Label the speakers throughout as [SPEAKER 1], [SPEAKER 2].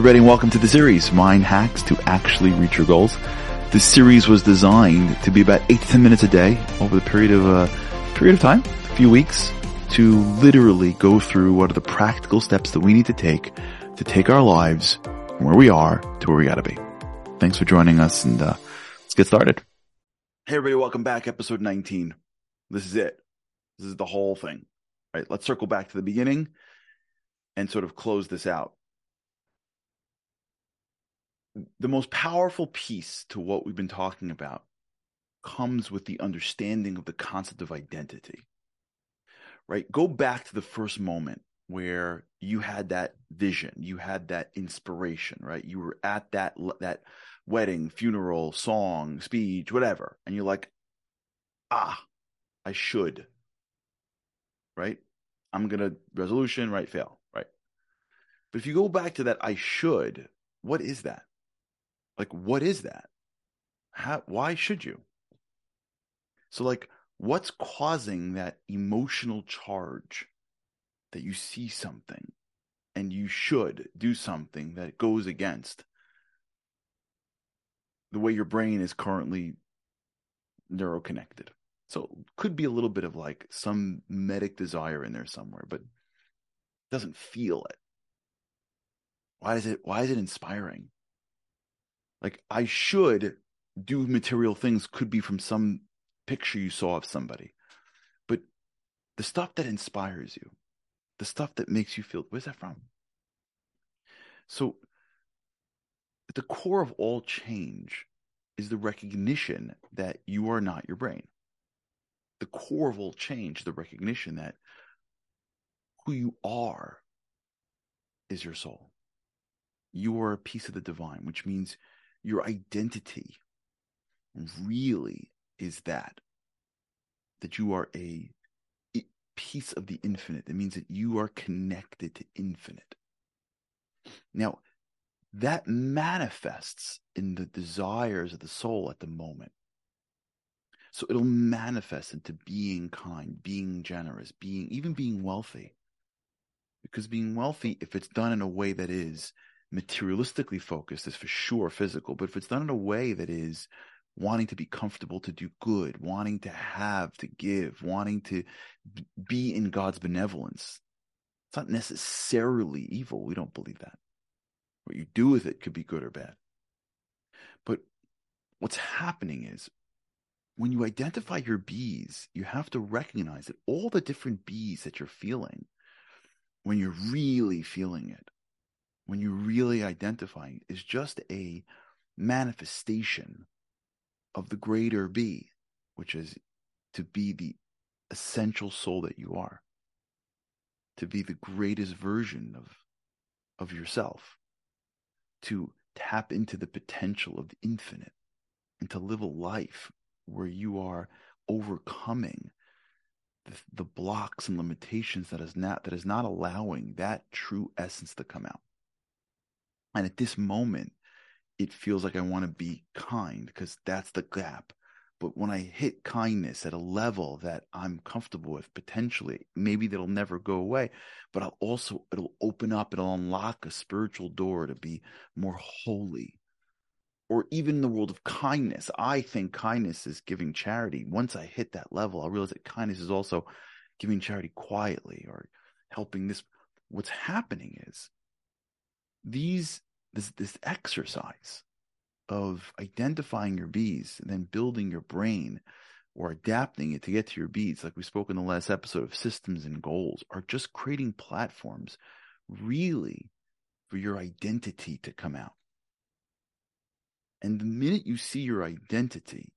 [SPEAKER 1] everybody, and welcome to the series, Mind Hacks to Actually Reach Your Goals. This series was designed to be about eight to ten minutes a day over the period of a uh, period of time, a few weeks, to literally go through what are the practical steps that we need to take to take our lives from where we are to where we gotta be. Thanks for joining us and uh, let's get started. Hey everybody, welcome back. Episode 19. This is it. This is the whole thing. All right, let's circle back to the beginning and sort of close this out the most powerful piece to what we've been talking about comes with the understanding of the concept of identity. Right? Go back to the first moment where you had that vision, you had that inspiration, right? You were at that that wedding, funeral, song, speech, whatever, and you're like, "Ah, I should." Right? I'm going to resolution, right, fail, right? But if you go back to that I should, what is that? Like, what is that? How, why should you? So, like, what's causing that emotional charge that you see something and you should do something that goes against the way your brain is currently neuroconnected? So, could be a little bit of like some medic desire in there somewhere, but doesn't feel it. Why is it? Why is it inspiring? Like I should do material things could be from some picture you saw of somebody. But the stuff that inspires you, the stuff that makes you feel, where's that from? So at the core of all change is the recognition that you are not your brain. The core of all change, the recognition that who you are is your soul. You are a piece of the divine, which means your identity really is that that you are a piece of the infinite. It means that you are connected to infinite. Now that manifests in the desires of the soul at the moment. So it'll manifest into being kind being generous being even being wealthy. Because being wealthy if it's done in a way that is materialistically focused is for sure physical, but if it's done in a way that is wanting to be comfortable to do good, wanting to have, to give, wanting to be in God's benevolence, it's not necessarily evil. We don't believe that. What you do with it could be good or bad. But what's happening is when you identify your bees, you have to recognize that all the different bees that you're feeling, when you're really feeling it, when you really identify is just a manifestation of the greater be, which is to be the essential soul that you are, to be the greatest version of, of yourself, to tap into the potential of the infinite, and to live a life where you are overcoming the, the blocks and limitations that is not that is not allowing that true essence to come out. And at this moment, it feels like I want to be kind because that's the gap. But when I hit kindness at a level that I'm comfortable with, potentially, maybe that'll never go away, but I'll also, it'll open up, it'll unlock a spiritual door to be more holy. Or even in the world of kindness, I think kindness is giving charity. Once I hit that level, I'll realize that kindness is also giving charity quietly or helping this. What's happening is these this this exercise of identifying your bees and then building your brain or adapting it to get to your bees, like we spoke in the last episode of systems and goals, are just creating platforms really for your identity to come out. And the minute you see your identity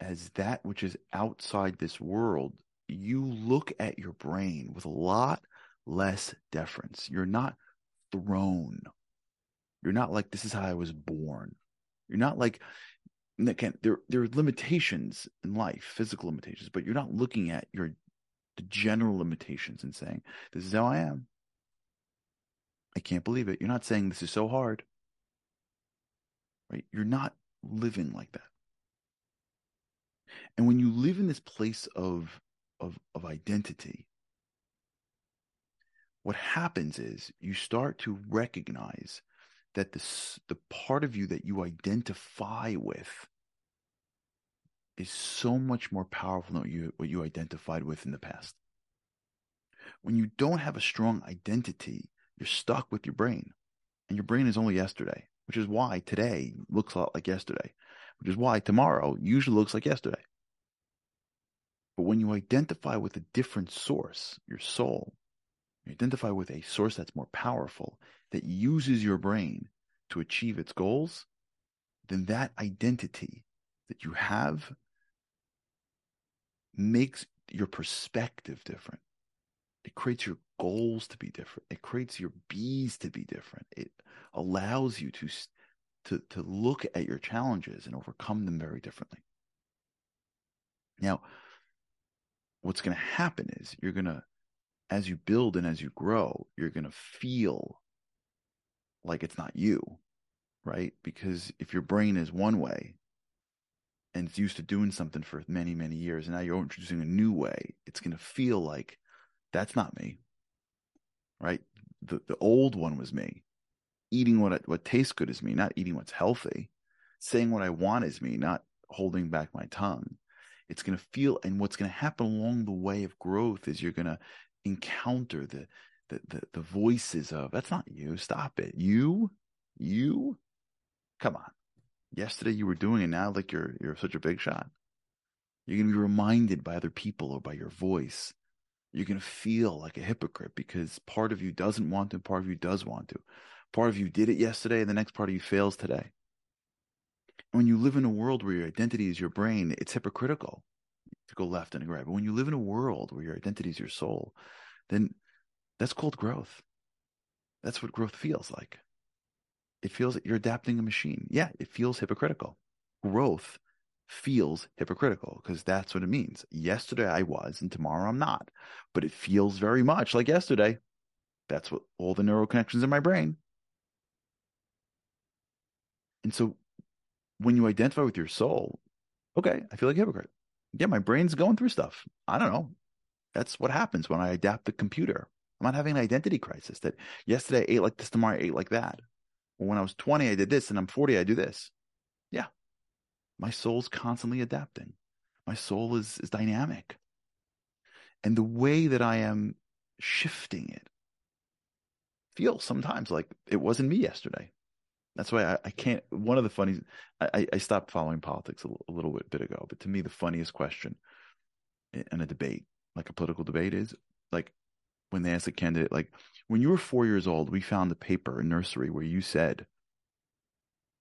[SPEAKER 1] as that which is outside this world, you look at your brain with a lot less deference. You're not thrown you're not like this is how I was born. You're not like again, there there are limitations in life, physical limitations, but you're not looking at your the general limitations and saying, This is how I am. I can't believe it. You're not saying this is so hard. Right? You're not living like that. And when you live in this place of of, of identity, what happens is you start to recognize that the the part of you that you identify with is so much more powerful than what you what you identified with in the past. When you don't have a strong identity, you're stuck with your brain, and your brain is only yesterday, which is why today looks a lot like yesterday, which is why tomorrow usually looks like yesterday. But when you identify with a different source, your soul, identify with a source that's more powerful, that uses your brain to achieve its goals, then that identity that you have makes your perspective different. It creates your goals to be different. It creates your bees to be different. It allows you to, to, to look at your challenges and overcome them very differently. Now, what's going to happen is you're going to, as you build and as you grow, you're going to feel like it's not you, right? Because if your brain is one way and it's used to doing something for many, many years, and now you're introducing a new way, it's going to feel like that's not me, right? The, the old one was me. Eating what, what tastes good is me, not eating what's healthy. Saying what I want is me, not holding back my tongue it's going to feel, and what's going to happen along the way of growth is you're going to encounter the, the, the, the voices of, that's not you. Stop it. You, you, come on. Yesterday you were doing it now like you're, you're such a big shot. You're going to be reminded by other people or by your voice. You're going to feel like a hypocrite because part of you doesn't want to, part of you does want to. Part of you did it yesterday, and the next part of you fails today when you live in a world where your identity is your brain, it's hypocritical to go left and to go right. But when you live in a world where your identity is your soul, then that's called growth. That's what growth feels like. It feels like you're adapting a machine. Yeah, it feels hypocritical. Growth feels hypocritical because that's what it means. Yesterday I was and tomorrow I'm not, but it feels very much like yesterday. That's what all the neural connections in my brain. And so when you identify with your soul, okay, I feel like a hypocrite. Yeah, my brain's going through stuff. I don't know. That's what happens when I adapt the computer. I'm not having an identity crisis that yesterday I ate like this, tomorrow I ate like that. When I was 20, I did this, and I'm 40, I do this. Yeah. My soul's constantly adapting. My soul is, is dynamic. And the way that I am shifting it feels sometimes like it wasn't me yesterday. That's why I, I, can't. One of the funniest, I, I stopped following politics a, a little bit, bit ago, but to me, the funniest question in a debate, like a political debate, is like when they ask a candidate, like, when you were four years old, we found a paper in nursery where you said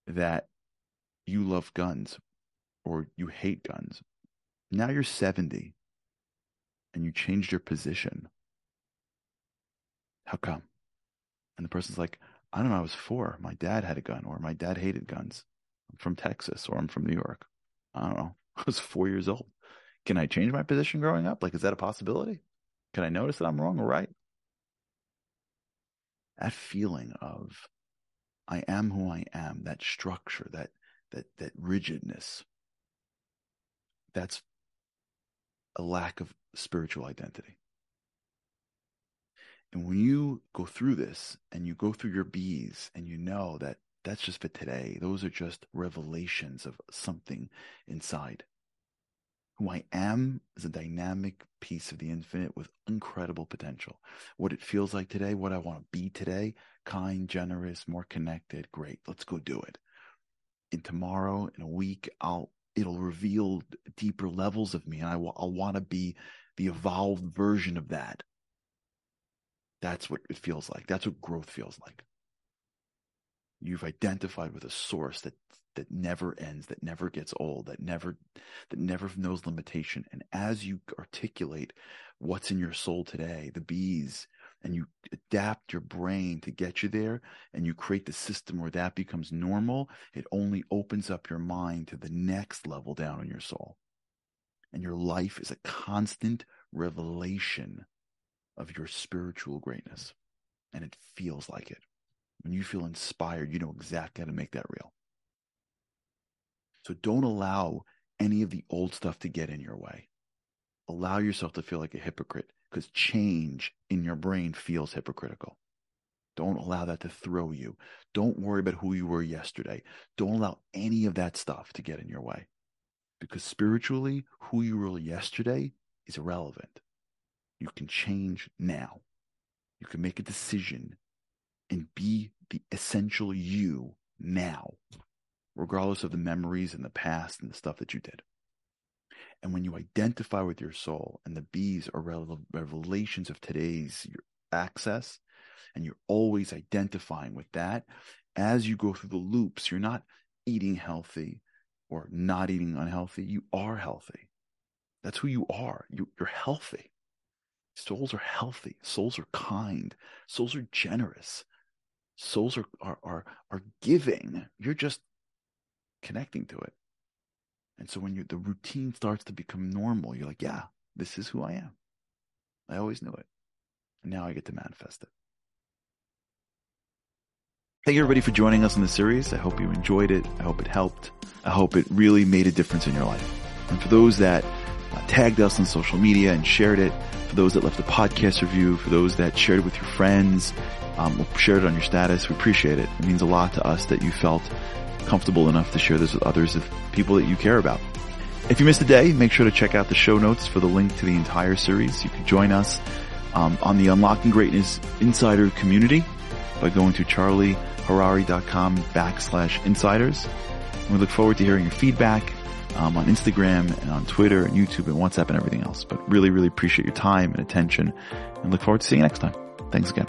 [SPEAKER 1] that you love guns or you hate guns. Now you're 70 and you changed your position. How come? And the person's like, I don't know, I was four. My dad had a gun, or my dad hated guns. I'm from Texas, or I'm from New York. I don't know. I was four years old. Can I change my position growing up? Like, is that a possibility? Can I notice that I'm wrong or right? That feeling of I am who I am, that structure, that that that rigidness, that's a lack of spiritual identity. And when you go through this and you go through your bees and you know that that's just for today, those are just revelations of something inside. Who I am is a dynamic piece of the infinite with incredible potential. What it feels like today, what I want to be today, kind, generous, more connected, great. Let's go do it. In tomorrow, in a week, I'll it'll reveal deeper levels of me, and I will, I'll want to be the evolved version of that that's what it feels like. That's what growth feels like. You've identified with a source that that never ends, that never gets old, that never that never knows limitation. And as you articulate what's in your soul today, the bees, and you adapt your brain to get you there, and you create the system where that becomes normal, it only opens up your mind to the next level down in your soul. And your life is a constant revelation of your spiritual greatness. And it feels like it. When you feel inspired, you know exactly how to make that real. So don't allow any of the old stuff to get in your way. Allow yourself to feel like a hypocrite because change in your brain feels hypocritical. Don't allow that to throw you. Don't worry about who you were yesterday. Don't allow any of that stuff to get in your way. Because spiritually, who you were yesterday is irrelevant. You can change now. You can make a decision and be the essential you now, regardless of the memories and the past and the stuff that you did. And when you identify with your soul and the bees are revelations of today's access, and you're always identifying with that, as you go through the loops, you're not eating healthy or not eating unhealthy. You are healthy. That's who you are. You, you're healthy. Souls are healthy. Souls are kind. Souls are generous. Souls are, are, are, are giving. You're just connecting to it. And so when you the routine starts to become normal, you're like, yeah, this is who I am. I always knew it. And now I get to manifest it. Thank you everybody for joining us in the series. I hope you enjoyed it. I hope it helped. I hope it really made a difference in your life. And for those that tagged us on social media and shared it, for those that left a podcast review, for those that shared it with your friends, um, shared it on your status, we appreciate it. It means a lot to us that you felt comfortable enough to share this with others of people that you care about. If you missed a day, make sure to check out the show notes for the link to the entire series. You can join us um, on the Unlocking Greatness Insider community by going to charlieharary.com backslash insiders. we look forward to hearing your feedback um, on Instagram and on Twitter and YouTube and WhatsApp and everything else. But really, really appreciate your time and attention and look forward to seeing you next time. Thanks again.